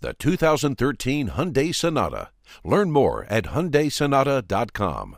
the 2013 Hyundai Sonata. Learn more at HyundaiSonata.com.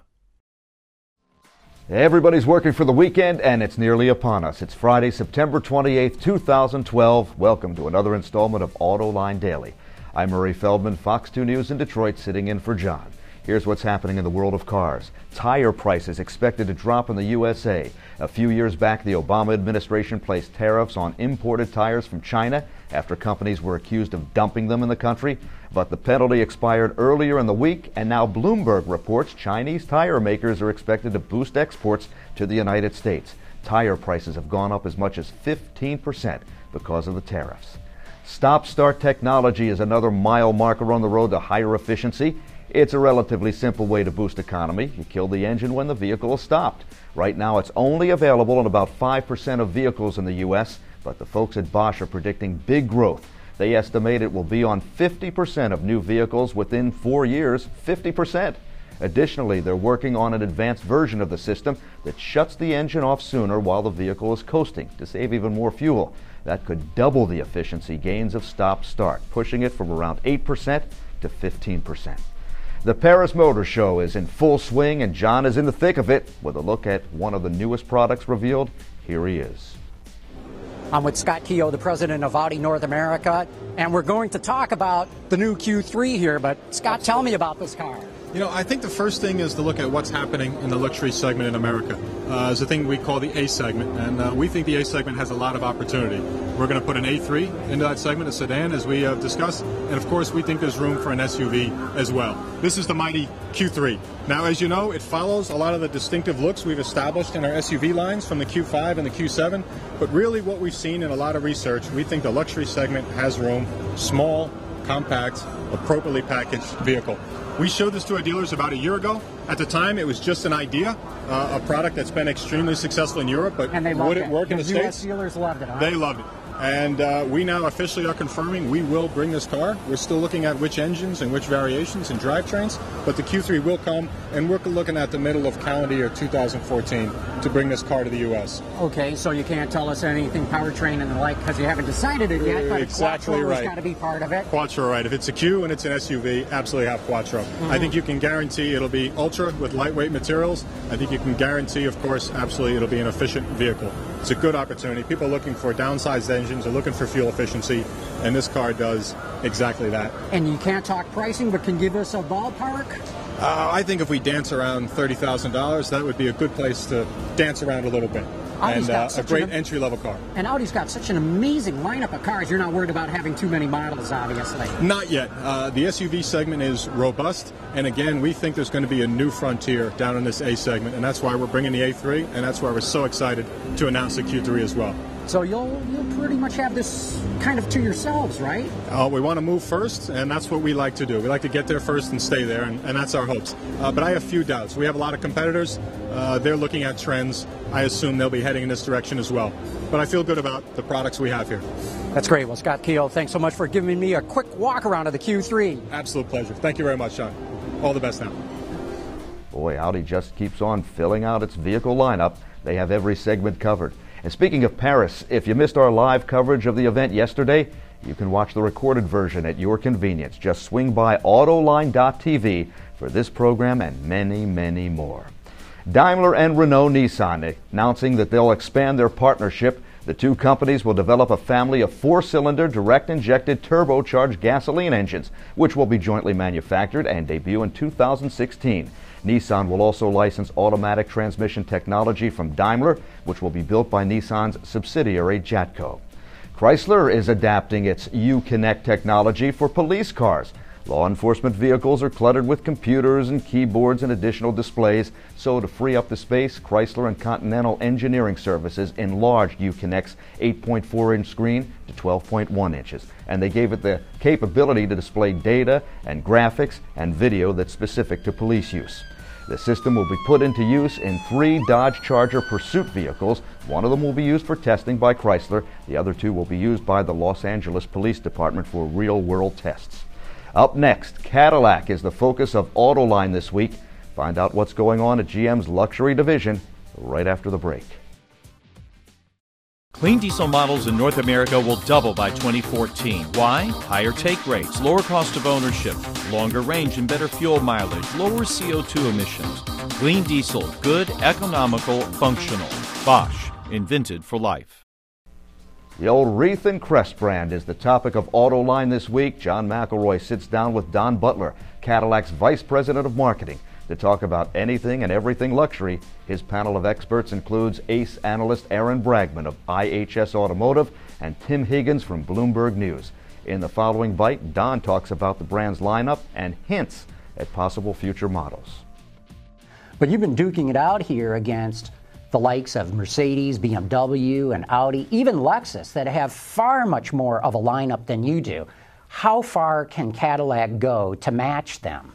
Everybody's working for the weekend, and it's nearly upon us. It's Friday, September 28th, 2012. Welcome to another installment of AutoLine Daily. I'm Murray Feldman, Fox 2 News in Detroit, sitting in for John. Here's what's happening in the world of cars. Tire prices expected to drop in the USA. A few years back, the Obama administration placed tariffs on imported tires from China after companies were accused of dumping them in the country. But the penalty expired earlier in the week, and now Bloomberg reports Chinese tire makers are expected to boost exports to the United States. Tire prices have gone up as much as 15% because of the tariffs. Stop start technology is another mile marker on the road to higher efficiency. It's a relatively simple way to boost economy. You kill the engine when the vehicle is stopped. Right now, it's only available in about 5% of vehicles in the U.S., but the folks at Bosch are predicting big growth. They estimate it will be on 50% of new vehicles within four years. 50%. Additionally, they're working on an advanced version of the system that shuts the engine off sooner while the vehicle is coasting to save even more fuel. That could double the efficiency gains of stop start, pushing it from around 8% to 15%. The Paris Motor Show is in full swing, and John is in the thick of it with a look at one of the newest products revealed. Here he is. I'm with Scott Keogh, the president of Audi North America, and we're going to talk about the new Q3 here. But, Scott, tell me about this car. You know, I think the first thing is to look at what's happening in the luxury segment in America. Uh, it's a thing we call the A segment, and uh, we think the A segment has a lot of opportunity. We're going to put an A3 into that segment, a sedan, as we have discussed, and of course, we think there's room for an SUV as well. This is the mighty Q3. Now, as you know, it follows a lot of the distinctive looks we've established in our SUV lines from the Q5 and the Q7, but really what we've seen in a lot of research, we think the luxury segment has room, small, compact, appropriately packaged vehicle. We showed this to our dealers about a year ago. At the time, it was just an idea, uh, a product that's been extremely successful in Europe, but would it, it work the in the US States? dealers loved it. Huh? They loved it. And uh, we now officially are confirming we will bring this car. We're still looking at which engines and which variations and drivetrains, but the Q3 will come, and we're looking at the middle of calendar year 2014 to bring this car to the U.S. Okay, so you can't tell us anything powertrain and the like because you haven't decided it yet, but Exactly Quattro's right. got to be part of it. Quattro, right? If it's a Q and it's an SUV, absolutely have Quattro. I think you can guarantee it'll be ultra with lightweight materials. I think you can guarantee, of course, absolutely it'll be an efficient vehicle. It's a good opportunity. People are looking for downsized engines, are looking for fuel efficiency, and this car does exactly that. And you can't talk pricing, but can give us a ballpark? Uh, I think if we dance around thirty thousand dollars, that would be a good place to dance around a little bit. Audi's and got uh, a great an- entry level car. And Audi's got such an amazing lineup of cars. You're not worried about having too many models, obviously. Not yet. Uh, the SUV segment is robust, and again, we think there's going to be a new frontier down in this A segment, and that's why we're bringing the A3, and that's why we're so excited to announce the Q3 as well. So you'll you'll pretty much have this kind of to yourselves, right? Uh, we want to move first, and that's what we like to do. We like to get there first and stay there, and, and that's our hopes. Uh, but I have a few doubts. We have a lot of competitors. Uh, they're looking at trends. I assume they'll be heading in this direction as well. But I feel good about the products we have here. That's great. Well, Scott Keogh, thanks so much for giving me a quick walk around of the Q3. Absolute pleasure. Thank you very much, Sean. All the best now. Boy, Audi just keeps on filling out its vehicle lineup. They have every segment covered. And speaking of Paris, if you missed our live coverage of the event yesterday, you can watch the recorded version at your convenience. Just swing by autoline.tv for this program and many, many more. Daimler and Renault Nissan announcing that they'll expand their partnership. The two companies will develop a family of four cylinder direct injected turbocharged gasoline engines, which will be jointly manufactured and debut in 2016. Nissan will also license automatic transmission technology from Daimler, which will be built by Nissan's subsidiary Jatco. Chrysler is adapting its Uconnect technology for police cars. Law enforcement vehicles are cluttered with computers and keyboards and additional displays, so to free up the space, Chrysler and Continental Engineering Services enlarged Uconnect's 8.4 inch screen to 12.1 inches, and they gave it the capability to display data and graphics and video that's specific to police use. The system will be put into use in three Dodge Charger pursuit vehicles. One of them will be used for testing by Chrysler. The other two will be used by the Los Angeles Police Department for real world tests. Up next, Cadillac is the focus of Autoline this week. Find out what's going on at GM's luxury division right after the break. Clean diesel models in North America will double by 2014. Why? Higher take rates, lower cost of ownership, longer range and better fuel mileage, lower CO2 emissions. Clean diesel, good, economical, functional. Bosch, invented for life. The old wreath and crest brand is the topic of Autoline this week. John McElroy sits down with Don Butler, Cadillac's Vice President of Marketing, to talk about anything and everything luxury. His panel of experts includes ace analyst Aaron Bragman of IHS Automotive and Tim Higgins from Bloomberg News. In the following bite, Don talks about the brand's lineup and hints at possible future models. But you've been duking it out here against the likes of Mercedes, BMW, and Audi, even Lexus, that have far much more of a lineup than you do. How far can Cadillac go to match them?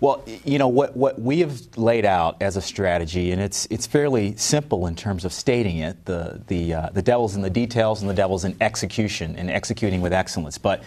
Well, you know what what we have laid out as a strategy, and it's it's fairly simple in terms of stating it. The the uh, the devil's in the details, and the devil's in execution and executing with excellence. But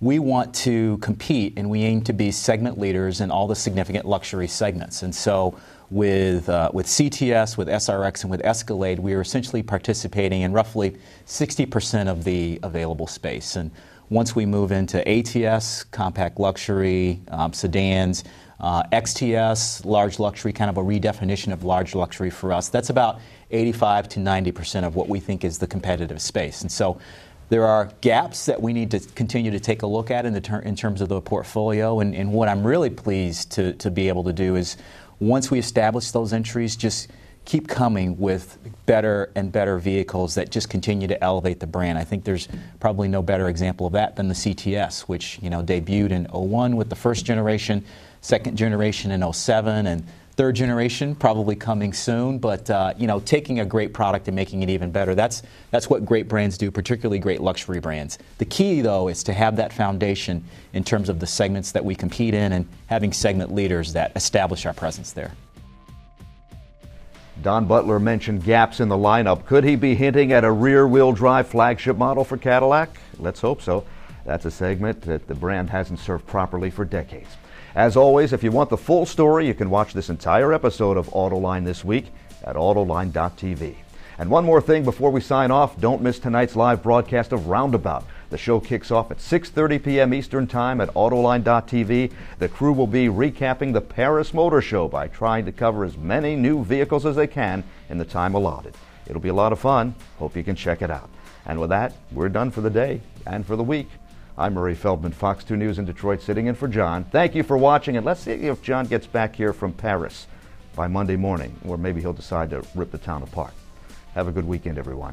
we want to compete, and we aim to be segment leaders in all the significant luxury segments. And so with, uh, with CTS, with SRX, and with Escalade, we are essentially participating in roughly 60% of the available space. And once we move into ATS, compact luxury, um, sedans, uh, XTS, large luxury, kind of a redefinition of large luxury for us, that's about 85 to 90% of what we think is the competitive space. And so there are gaps that we need to continue to take a look at in, ter- in terms of the portfolio. And, and, what I'm really pleased to, to be able to do is once we establish those entries, just keep coming with better and better vehicles that just continue to elevate the brand. I think there's probably no better example of that than the CTS, which you know debuted in 01 with the first generation, second generation in 07, and third generation probably coming soon. But uh, you know, taking a great product and making it even better. That's that's what great brands do, particularly great luxury brands. The key though is to have that foundation in terms of the segments that we compete in and having segment leaders that establish our presence there. Don Butler mentioned gaps in the lineup. Could he be hinting at a rear wheel drive flagship model for Cadillac? Let's hope so. That's a segment that the brand hasn't served properly for decades. As always, if you want the full story, you can watch this entire episode of Autoline this week at autoline.tv. And one more thing before we sign off, don't miss tonight's live broadcast of Roundabout. The show kicks off at 6:30 p.m. Eastern Time at autoline.tv. The crew will be recapping the Paris Motor Show by trying to cover as many new vehicles as they can in the time allotted. It'll be a lot of fun. Hope you can check it out. And with that, we're done for the day and for the week. I'm Murray Feldman, Fox 2 News in Detroit, sitting in for John. Thank you for watching, and let's see if John gets back here from Paris by Monday morning, or maybe he'll decide to rip the town apart. Have a good weekend, everyone.